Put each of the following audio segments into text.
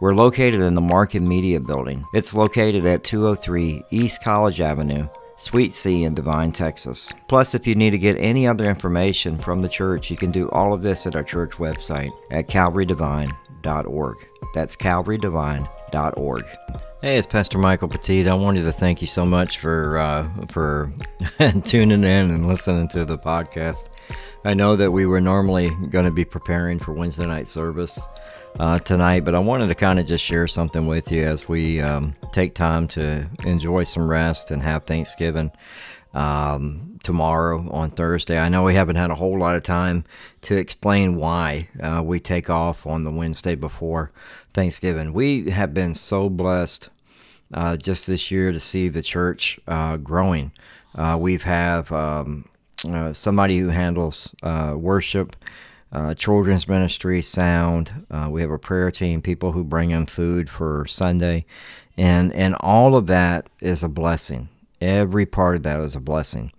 We're located in the Market Media Building. It's located at 203 East College Avenue, Suite C in Devine, Texas. Plus, if you need to get any other information from the church, you can do all of this at our church website at calvarydevine.org. That's calvarydevine.org. Hey, it's Pastor Michael Petit. I wanted to thank you so much for uh, for tuning in and listening to the podcast. I know that we were normally going to be preparing for Wednesday night service uh, tonight, but I wanted to kind of just share something with you as we um, take time to enjoy some rest and have Thanksgiving um, tomorrow on Thursday. I know we haven't had a whole lot of time to explain why uh, we take off on the Wednesday before Thanksgiving. We have been so blessed uh, just this year to see the church uh, growing. Uh, we've have um, uh, somebody who handles uh, children's ministry, sound. we have a prayer team, people who bring in food for Sunday, and and all of that is a blessing. Every part of that is a blessing.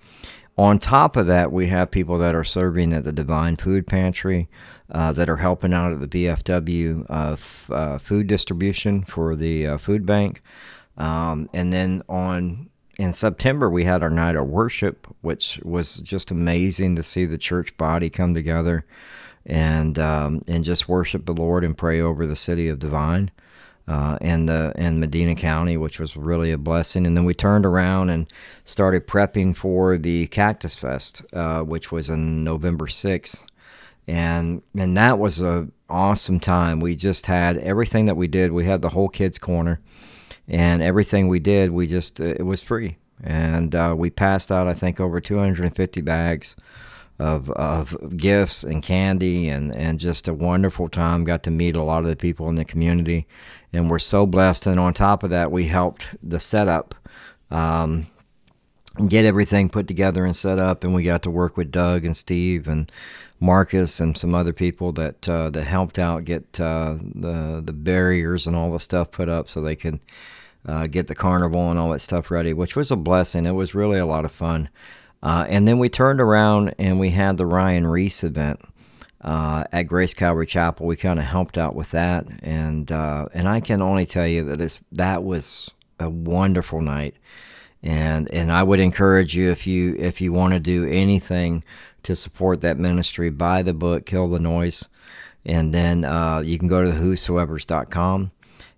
On top of that, we have people that are serving at the Devine Food Pantry, uh, that are helping out at the VFW uh, f- uh, food distribution for the uh, food bank. Um, and then on in September, we had our night of worship, which was just amazing to see the church body come together and um, and just worship the Lord and pray over the city of Devine uh, and the and Medina County, which was really a blessing. And then we turned around and started prepping for the Cactus Fest, uh, which was in November sixth, and and that was a awesome time. We just had everything that we did. We had the whole kids corner, and everything we did, we just it was free, and uh, we passed out I think over 250 bags of, of gifts and candy and, and just a wonderful time. Got to meet a lot of the people in the community, and we're so blessed. And on top of that, we helped the setup. Um, get everything put together and set up, and we got to work with Doug and Steve and Marcus and some other people that uh, that helped out get uh, the the barriers and all the stuff put up so they could uh, get the carnival and all that stuff ready, which was a blessing. It was really a lot of fun. Uh, and then we turned around and we had the Ryan Ries event uh, at Grace Calvary Chapel. We kind of helped out with that, and uh, and I can only tell you that it's that was a wonderful night. And and I would encourage you if you if you want to do anything to support that ministry, buy the book, Kill the Noise, and then uh, you can go to whosoevers.com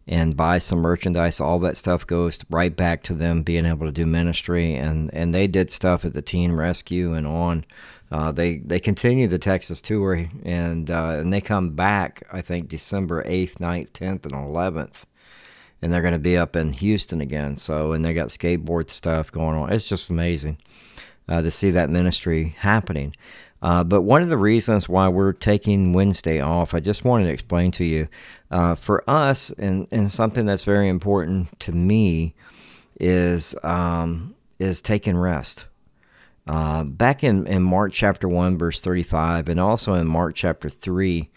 and buy some merchandise. All that stuff goes right back to them being able to do ministry, and and they did stuff at the Teen Rescue and on. Uh, they they continue the Texas tour, and uh, and they come back. I think December eighth, 9th, tenth, and eleventh, and they're going to be up in Houston again. So and they got skateboard stuff going on. It's just amazing uh, to see that ministry happening. Uh, but one of the reasons why we're taking Wednesday off, I just wanted to explain to you uh, for us, and, and something that's very important to me is um, is taking rest. Uh, back in, in Mark chapter 1, verse 35, and also in Mark chapter 3,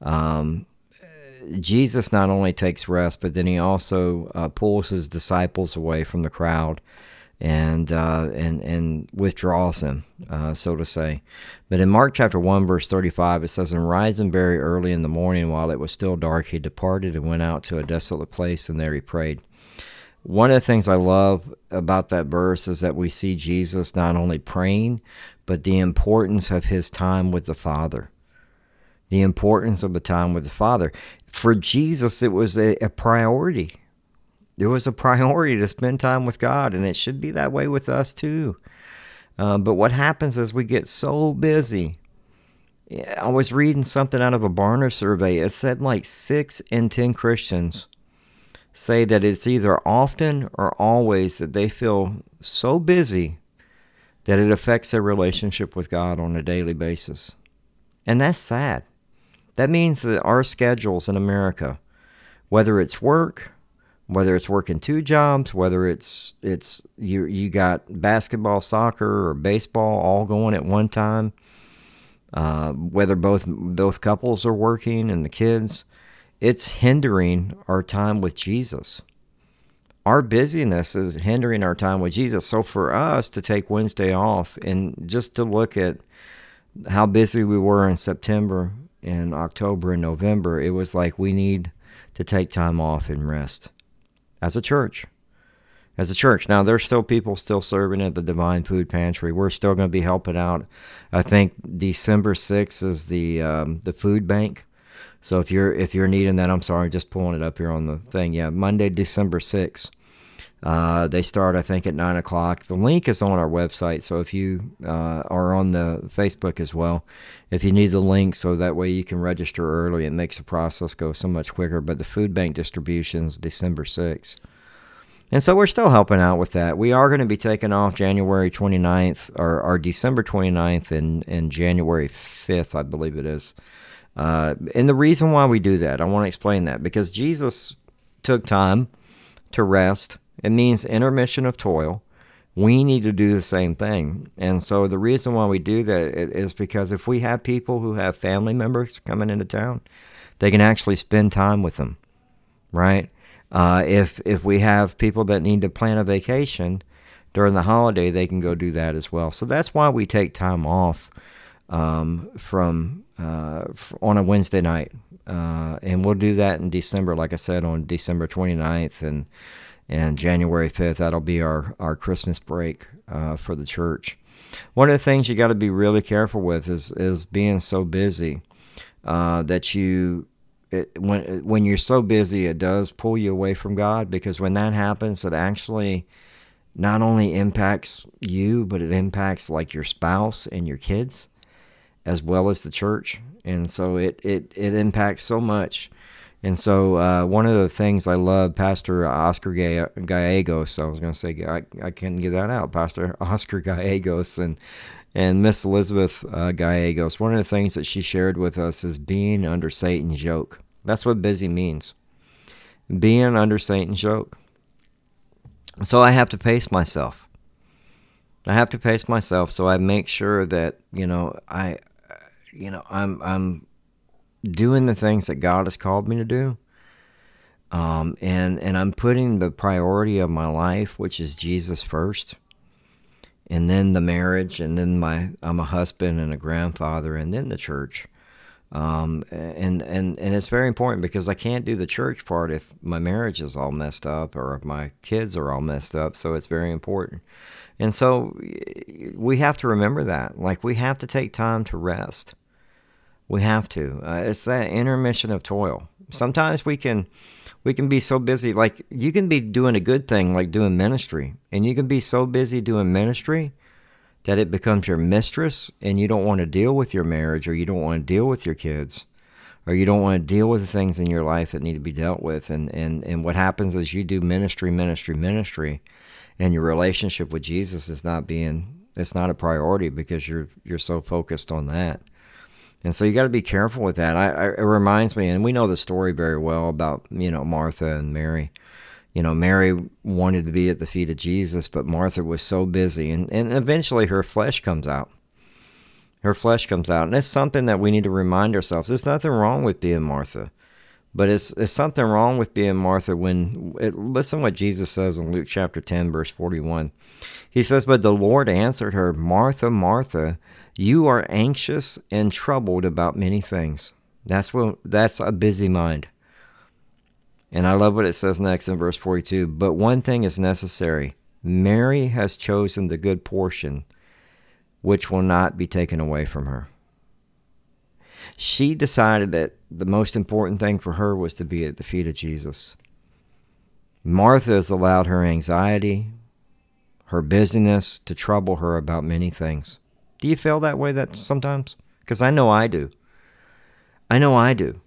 um, Jesus not only takes rest, but then he also uh, pulls his disciples away from the crowd and uh, and and withdraws him, uh, so to say. But in Mark chapter one verse thirty five, it says, "And rising very early in the morning, while it was still dark, he departed and went out to a desolate place, and there he prayed." One of the things I love about that verse is that we see Jesus not only praying, but the importance of his time with the Father. The importance of the time with the Father. For Jesus, it was a, a priority it was a priority to spend time with God, and it should be that way with us too. Um, but what happens is we get so busy. I was reading something out of a Barna survey. It said like six in 10 Christians say that it's either often or always that they feel so busy that it affects their relationship with God on a daily basis. And that's sad. That means that our schedules in America, whether it's work, whether it's working two jobs, whether it's it's you you got basketball, soccer, or baseball all going at one time, uh, whether both both couples are working and the kids, it's hindering our time with Jesus. Our busyness is hindering our time with Jesus. So for us to take Wednesday off and just to look at how busy we were in September and October and November, it was like we need to take time off and rest as a church. As a church. Now, there's still people still serving at the Devine Food Pantry. We're still going to be helping out. I think December 6th is the um, the food bank. So if you're if you're needing that, I'm sorry, just pulling it up here on the thing. Yeah, Monday, December 6th. Uh, they start, I think, at 9 o'clock. The link is on our website. So if you uh, are on the Facebook as well, if you need the link so that way you can register early, it makes the process go so much quicker. But the food bank distributions December 6th. And so we're still helping out with that. We are going to be taking off January 29th or, or December 29th and, and January 5th, I believe it is. Uh, and the reason why we do that, I want to explain that because Jesus took time to rest it means intermission of toil. We need to do the same thing. And so the reason why we do that is because if we have people who have family members coming into town, they can actually spend time with them, right? Uh, if if we have people that need to plan a vacation during the holiday, they can go do that as well. So that's why we take time off um, from uh, on a Wednesday night, uh, and we'll do that in December, like I said, on December 29th, and and January 5th, that'll be our, our Christmas break uh, for the church. One of the things you got to be really careful with is, is being so busy uh, that you, it, when, when you're so busy, it does pull you away from God because when that happens, it actually not only impacts you, but it impacts like your spouse and your kids as well as the church. And so it, it, it impacts so much and so uh, one of the things I love, Pastor Oscar Gallegos, I was going to say I, I can't get that out, Pastor Oscar Gallegos and and Miss Elizabeth uh, Gallegos. One of the things that she shared with us is being under Satan's yoke. That's what busy means. Being under Satan's yoke. So I have to pace myself. I have to pace myself so I make sure that you know I, you know I'm I'm doing the things that God has called me to do. Um, and and I'm putting the priority of my life, which is Jesus first, and then the marriage, and then my I'm a husband and a grandfather, and then the church. Um, and and and it's very important because I can't do the church part if my marriage is all messed up or if my kids are all messed up. So it's very important. And so we have to remember that. Like we have to take time to rest. We have to. Uh, it's that intermission of toil. Sometimes we can we can be so busy like you can be doing a good thing like doing ministry and you can be so busy doing ministry that it becomes your mistress and you don't want to deal with your marriage or you don't want to deal with your kids or you don't want to deal with the things in your life that need to be dealt with and and and what happens is you do ministry ministry ministry and your relationship with Jesus is not being it's not a priority because you're you're so focused on that and so you got to be careful with that. I, I, it reminds me, and we know the story very well about you know Martha and Mary. You know, Mary wanted to be at the feet of Jesus, but Martha was so busy, and, and eventually her flesh comes out. Her flesh comes out, and it's something that we need to remind ourselves. There's nothing wrong with being Martha, but it's it's something wrong with being Martha when it, listen what Jesus says in Luke chapter 10 verse 41. He says, "But the Lord answered her, Martha, Martha, you are anxious and troubled about many things. That's what that's a busy mind. And I love what it says next in verse 42. But one thing is necessary. Mary has chosen the good portion, which will not be taken away from her. She decided that the most important thing for her was to be at the feet of Jesus. Martha has allowed her anxiety, her busyness to trouble her about many things. Do you feel that way that sometimes? Because I know I do. I know I do.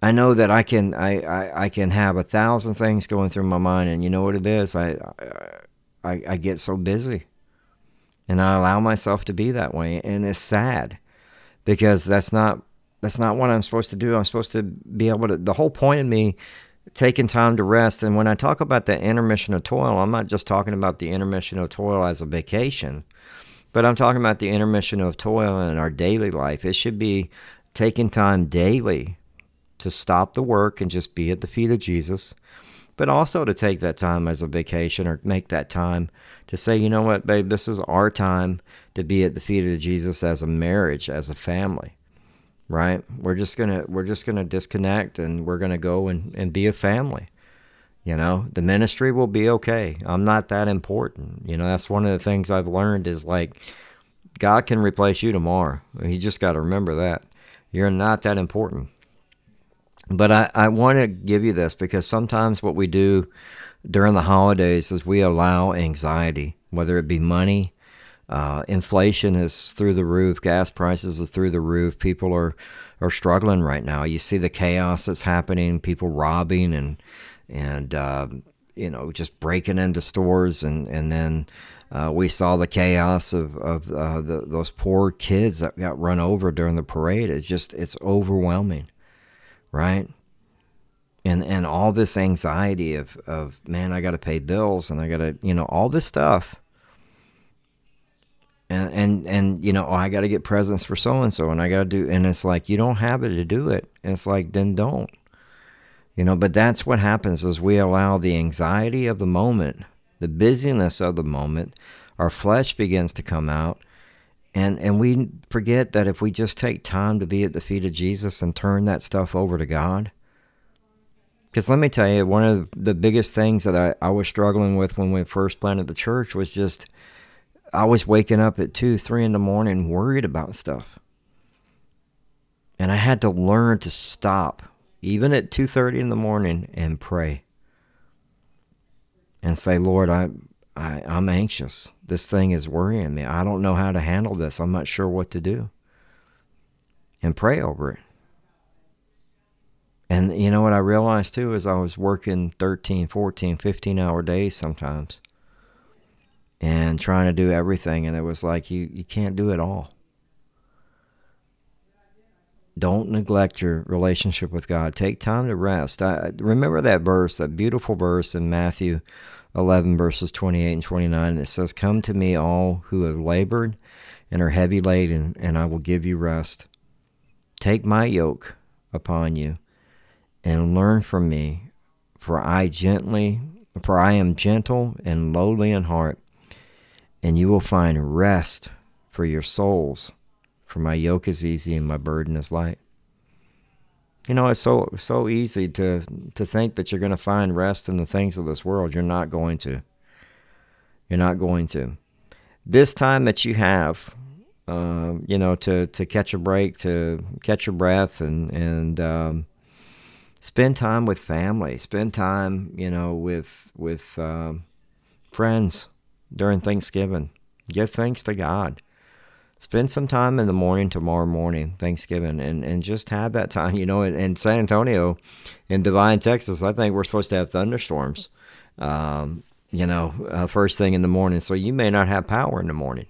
I know that I can I, I, I can have a thousand things going through my mind, and you know what it is. I, I I get so busy, and I allow myself to be that way, and it's sad because that's not that's not what I'm supposed to do. I'm supposed to be able to. The whole point of me taking time to rest. And when I talk about the intermission of toil, I'm not just talking about the intermission of toil as a vacation, but I'm talking about the intermission of toil in our daily life. It should be taking time daily to stop the work and just be at the feet of Jesus, but also to take that time as a vacation or make that time to say, you know what, babe, this is our time to be at the feet of Jesus as a marriage, as a family right? We're just gonna we're just gonna disconnect and we're gonna go and, and be a family. You know, the ministry will be okay. I'm not that important. You know, that's one of the things I've learned is like God can replace you tomorrow. You just got to remember that. You're not that important. But I, I want to give you this because sometimes what we do during the holidays is we allow anxiety, whether it be money, uh, inflation is through the roof. Gas prices are through the roof. People are are struggling right now. You see the chaos that's happening. People robbing and and uh, you know just breaking into stores and and then uh, we saw the chaos of of uh, the, those poor kids that got run over during the parade. It's just it's overwhelming, right? And and all this anxiety of of man, I got to pay bills and I got to you know all this stuff. And and and you know oh, i got to get presents for so and so and i got to do and it's like you don't have it to do it. And it's like then don't. You know but that's what happens is we allow the anxiety of the moment the busyness of the moment our flesh begins to come out. And and we forget that if we just take time to be at the feet of jesus and turn that stuff over to god because let me tell you one of the biggest things that I, I was struggling with when we first planted the church was just I was waking up at two, three in the morning worried about stuff. And I had to learn to stop, even at two thirty in the morning, and pray. And say, Lord, I, I I'm anxious. This thing is worrying me. I don't know how to handle this. I'm not sure what to do. And pray over it. And you know what I realized too is I was working 13, 14, 15 hour days sometimes and trying to do everything. And it was like, you, you can't do it all. Don't neglect your relationship with God. Take time to rest. I, remember that verse, that beautiful verse in Matthew 11, verses 28 and 29. It says, Come to me, all who have labored and are heavy laden, and I will give you rest. Take my yoke upon you and learn from me, for I gently for I am gentle and lowly in heart, and you will find rest for your souls. For my yoke is easy and my burden is light. You know, it's so so easy to to think that you're going to find rest in the things of this world. You're not going to. You're not going to. This time that you have, uh, you know, to to catch a break, to catch your breath, and and um, spend time with family. Spend time, you know, with with um, friends during Thanksgiving. Give thanks to God. Spend some time in the morning tomorrow morning, Thanksgiving, and, and just have that time. You know, in, in San Antonio, in Devine, Texas, I think we're supposed to have thunderstorms, um, you know, uh, first thing in the morning. So you may not have power in the morning.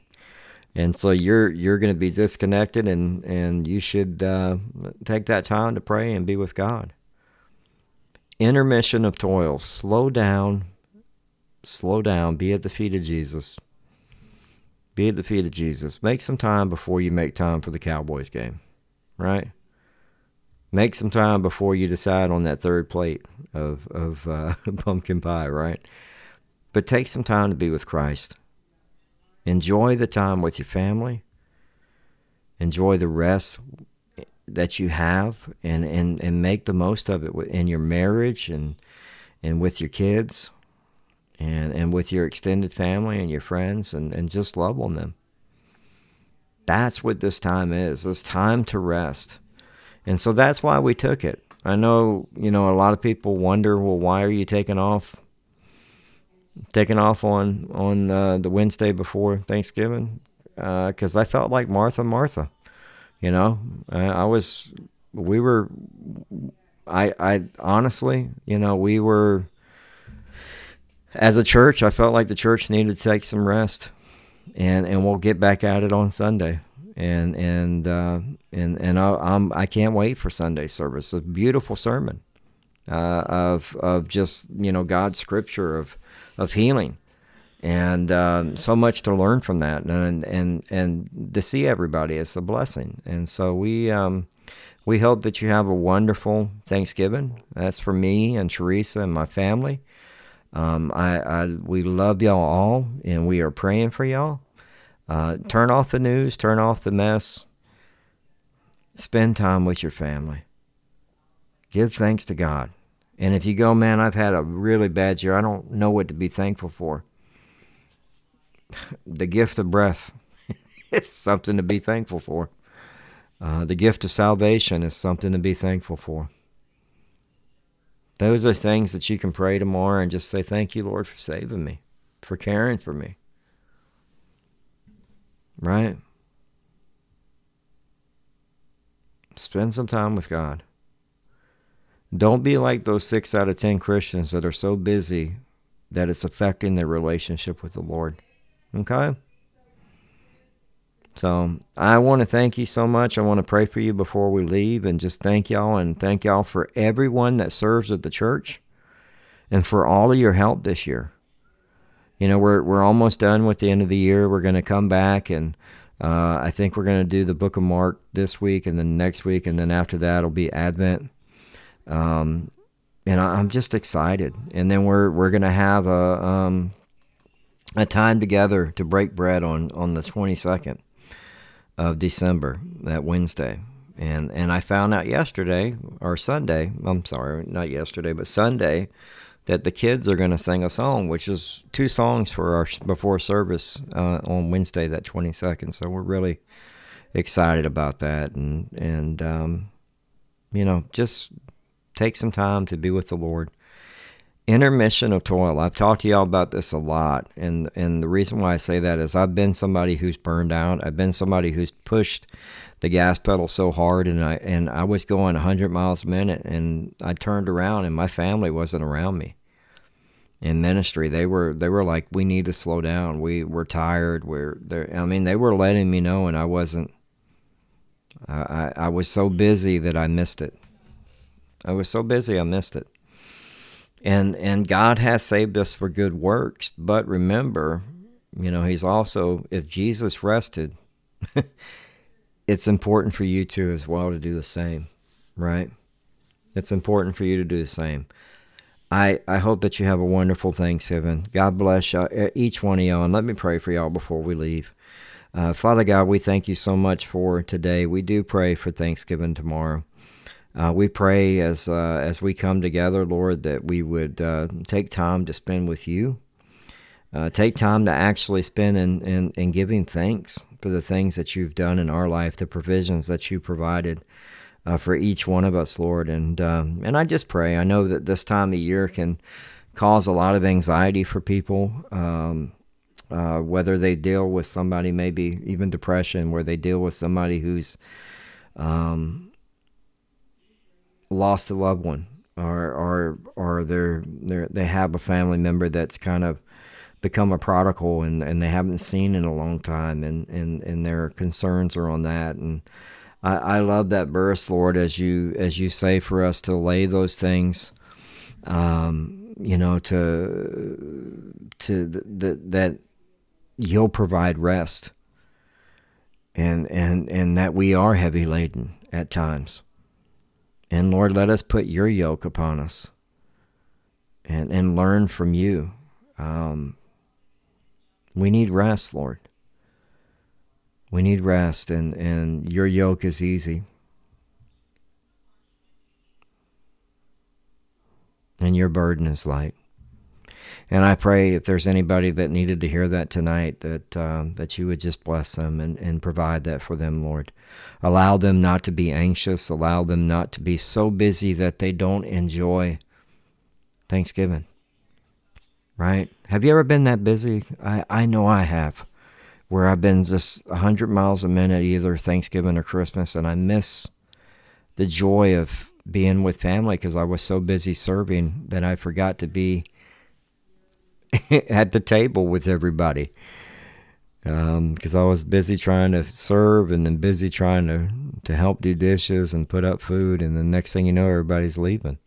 And so you're you're going to be disconnected, and, and you should uh, take that time to pray and be with God. Intermission of toil. Slow down, slow down, be at the feet of Jesus. Be at the feet of Jesus. Make some time before you make time for the Cowboys game, right? Make some time before you decide on that third plate of, of uh, pumpkin pie, right? But take some time to be with Christ. Enjoy the time with your family. Enjoy the rest that you have and, and, and make the most of it in your marriage and, and with your kids and, and with your extended family and your friends and, and just love on them. That's what this time is. It's time to rest. And so that's why we took it. I know, you know, a lot of people wonder, well, why are you taking off? Taking off on on uh, the Wednesday before Thanksgiving, because uh, I felt like Martha, Martha. You know, I, I was, we were, I, I honestly, you know, we were as a church, I felt like the church needed to take some rest, and and we'll get back at it on Sunday. And and uh, and and I, I'm I can't wait for Sunday service. A beautiful sermon, uh, of of just you know God's scripture of of healing, and um, so much to learn from that, and and and to see everybody is a blessing. And so we um, we hope that you have a wonderful Thanksgiving. That's for me and Teresa and my family. Um, I, I we love y'all all, and we are praying for y'all. Uh, turn off the news, turn off the mess. Spend time with your family. Give thanks to God. And if you go, man, I've had a really bad year. I don't know what to be thankful for. The gift of breath is something to be thankful for. Uh, the gift of salvation is something to be thankful for. Those are things that you can pray tomorrow and just say, Thank you, Lord, for saving me, for caring for me. Right? Spend some time with God. Don't be like those six out of ten Christians that are so busy that it's affecting their relationship with the Lord. Okay? So I want to thank you so much. I want to pray for you before we leave and just thank y'all and thank y'all for everyone that serves at the church and for all of your help this year. You know, we're we're almost done with the end of the year. We're going to come back and uh, I think we're going to do the Book of Mark this week and then next week and then after that it'll be Advent. Um, and I, am just excited. And then we're we're gonna have a um, a time together to break bread on on the 22nd of December, that Wednesday. And and I found out yesterday or Sunday. I'm sorry, not yesterday, but Sunday. That the kids are going to sing a song, which is two songs for our before service uh, on Wednesday, that 22nd. So we're really excited about that, and and um, you know, just Take some time to be with the Lord. Intermission of toil. I've talked to y'all about this a lot, and and the reason why I say that is I've been somebody who's burned out. I've been somebody who's pushed the gas pedal so hard, and I and I was going 100 miles a minute, and I turned around, and my family wasn't around me in ministry. They were they were like, we need to slow down. We we're tired. We're there. I mean, they were letting me know, and I wasn't. I I was so busy that I missed it. I was so busy I missed it. And and God has saved us for good works, but remember, you know, he's also if Jesus rested, it's important for you too as well to do the same, right? It's important for you to do the same. I, I hope that you have a wonderful Thanksgiving. God bless y'all, each one of y'all. And let me pray for y'all before we leave. Uh, Father God, we thank you so much for today. We do pray for Thanksgiving tomorrow. Uh, we pray as uh, as we come together, Lord, that we would uh, take time to spend with you. Uh, take time to actually spend in, in, in, giving thanks for the things that you've done in our life, the provisions that you provided uh, for each one of us, Lord. And um, and I just pray. I know that this time of year can cause a lot of anxiety for people. Um, uh, whether they deal with somebody, maybe even depression, where they deal with somebody who's um, lost a loved one or or or they're they they have a family member that's kind of become a prodigal and, and they haven't seen in a long time and, and, and their concerns are on that. And I, I love that verse Lord as you as you say for us to lay those things um, you know to to that that you'll provide rest and and and that we are heavy laden at times and Lord, let us put your yoke upon us and, and learn from you. Um, we need rest, Lord. We need rest, and, and your yoke is easy. And your burden is light. And I pray if there's anybody that needed to hear that tonight, that um, that you would just bless them and, and provide that for them, Lord. Allow them not to be anxious. Allow them not to be so busy that they don't enjoy Thanksgiving. Right? Have you ever been that busy? I, I know I have, where I've been just 100 miles a minute, either Thanksgiving or Christmas, and I miss the joy of being with family because I was so busy serving that I forgot to be at the table with everybody because um, I was busy trying to serve and then busy trying to, to help do dishes and put up food. And the next thing you know, everybody's leaving.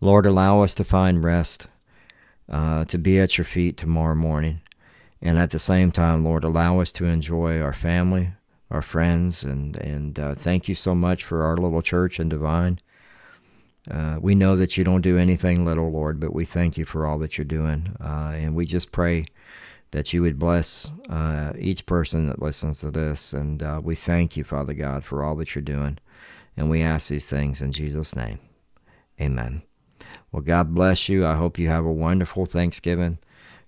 Lord, allow us to find rest, uh, to be at your feet tomorrow morning. And at the same time, Lord, allow us to enjoy our family, our friends, and, and uh, thank you so much for our little church and Devine. Uh, we know that you don't do anything little, Lord, but we thank you for all that you're doing. Uh, and we just pray that you would bless uh, each person that listens to this. And uh, we thank you, Father God, for all that you're doing. And we ask these things in Jesus' name. Amen. Well, God bless you. I hope you have a wonderful Thanksgiving.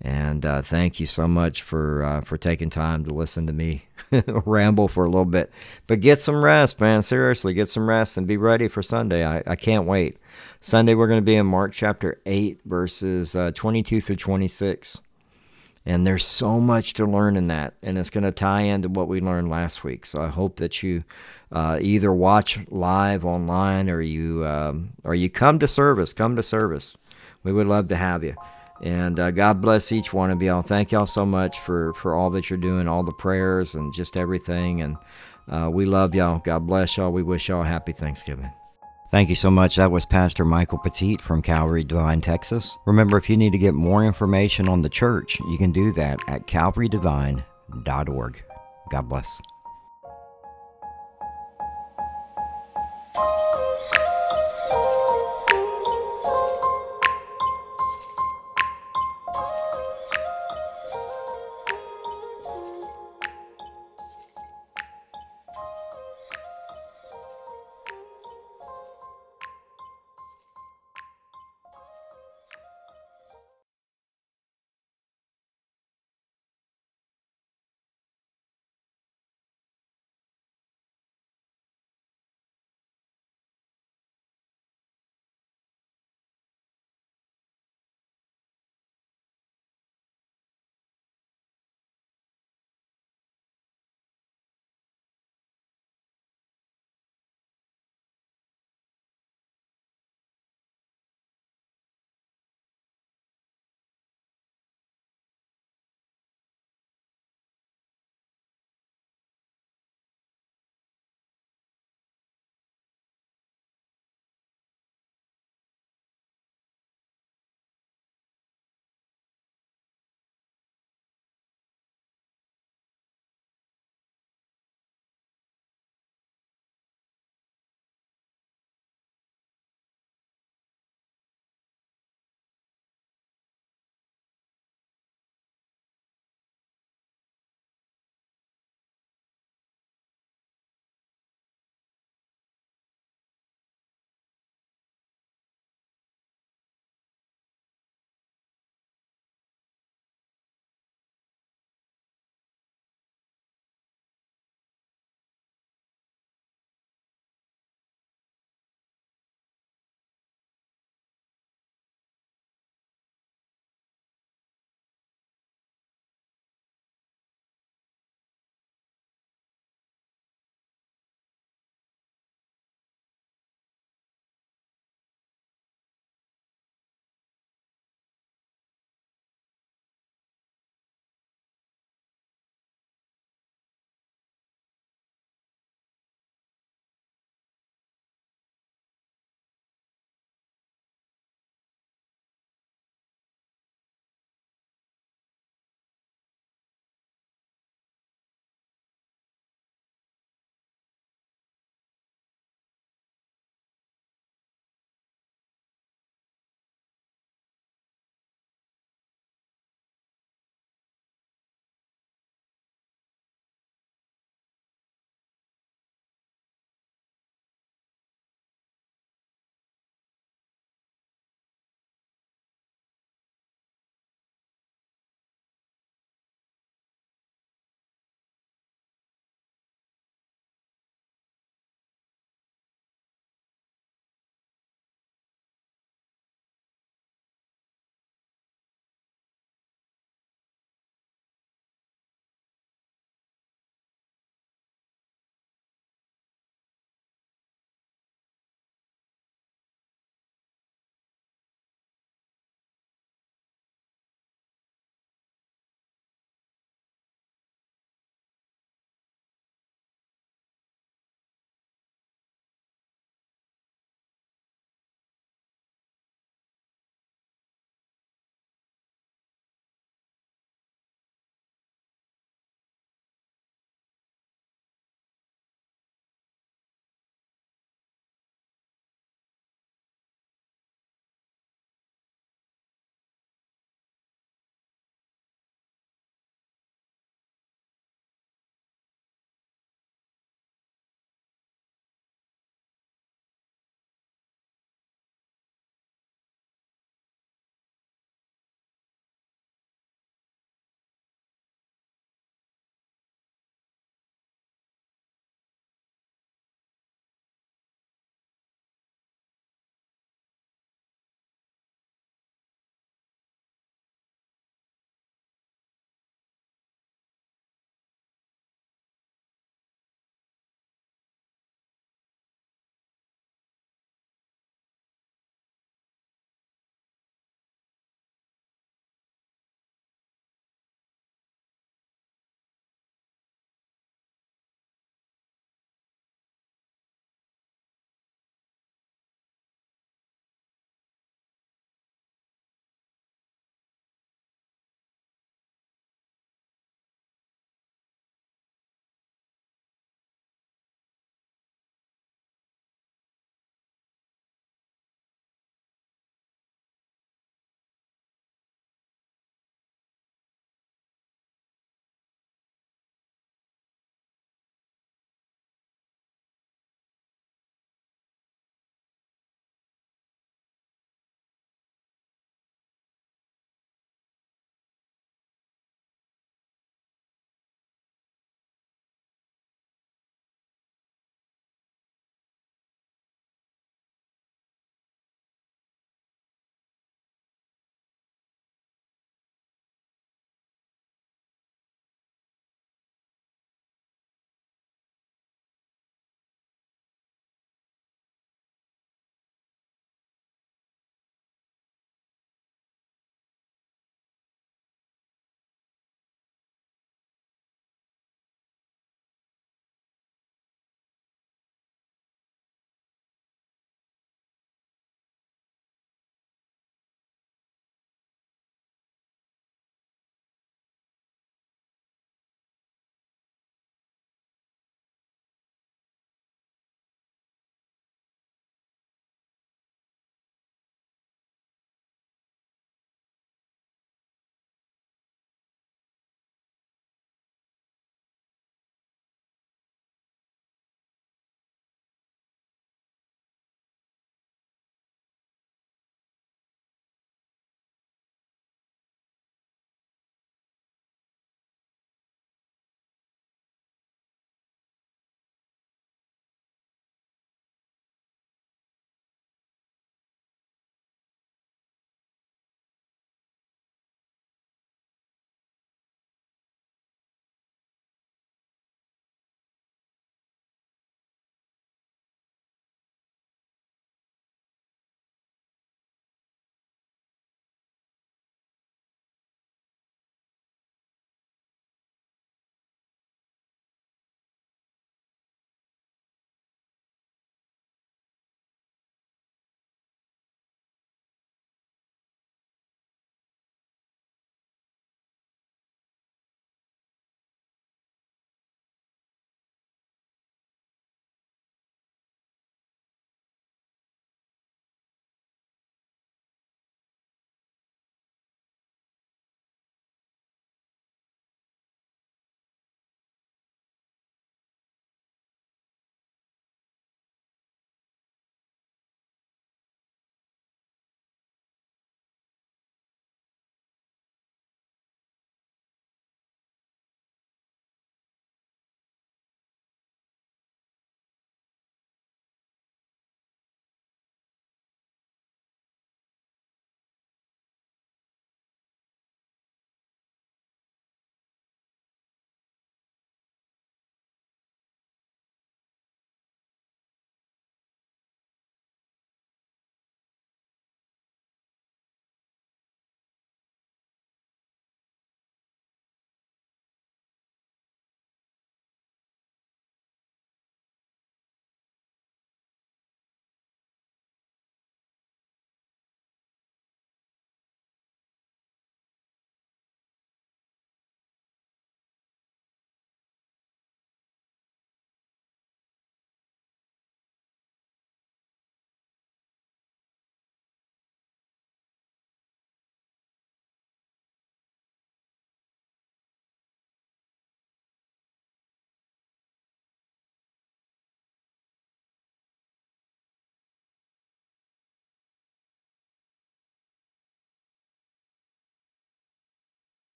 And uh, thank you so much for uh, for taking time to listen to me ramble for a little bit. But get some rest, man. Seriously, get some rest and be ready for Sunday. I, I can't wait. Sunday, we're going to be in Mark chapter 8, verses uh, 22 through 26. And there's so much to learn in that. And it's going to tie into what we learned last week. So I hope that you uh, either watch live online or you, um, or you come to service. Come to service. We would love to have you. And uh, God bless each one of y'all. Thank y'all so much for, for all that you're doing, all the prayers and just everything. And uh, we love y'all. God bless y'all. We wish y'all a happy Thanksgiving. Thank you so much. That was Pastor Michael Petit from Calvary Devine, Texas. Remember, if you need to get more information on the church, you can do that at calvarydevine.org. God bless.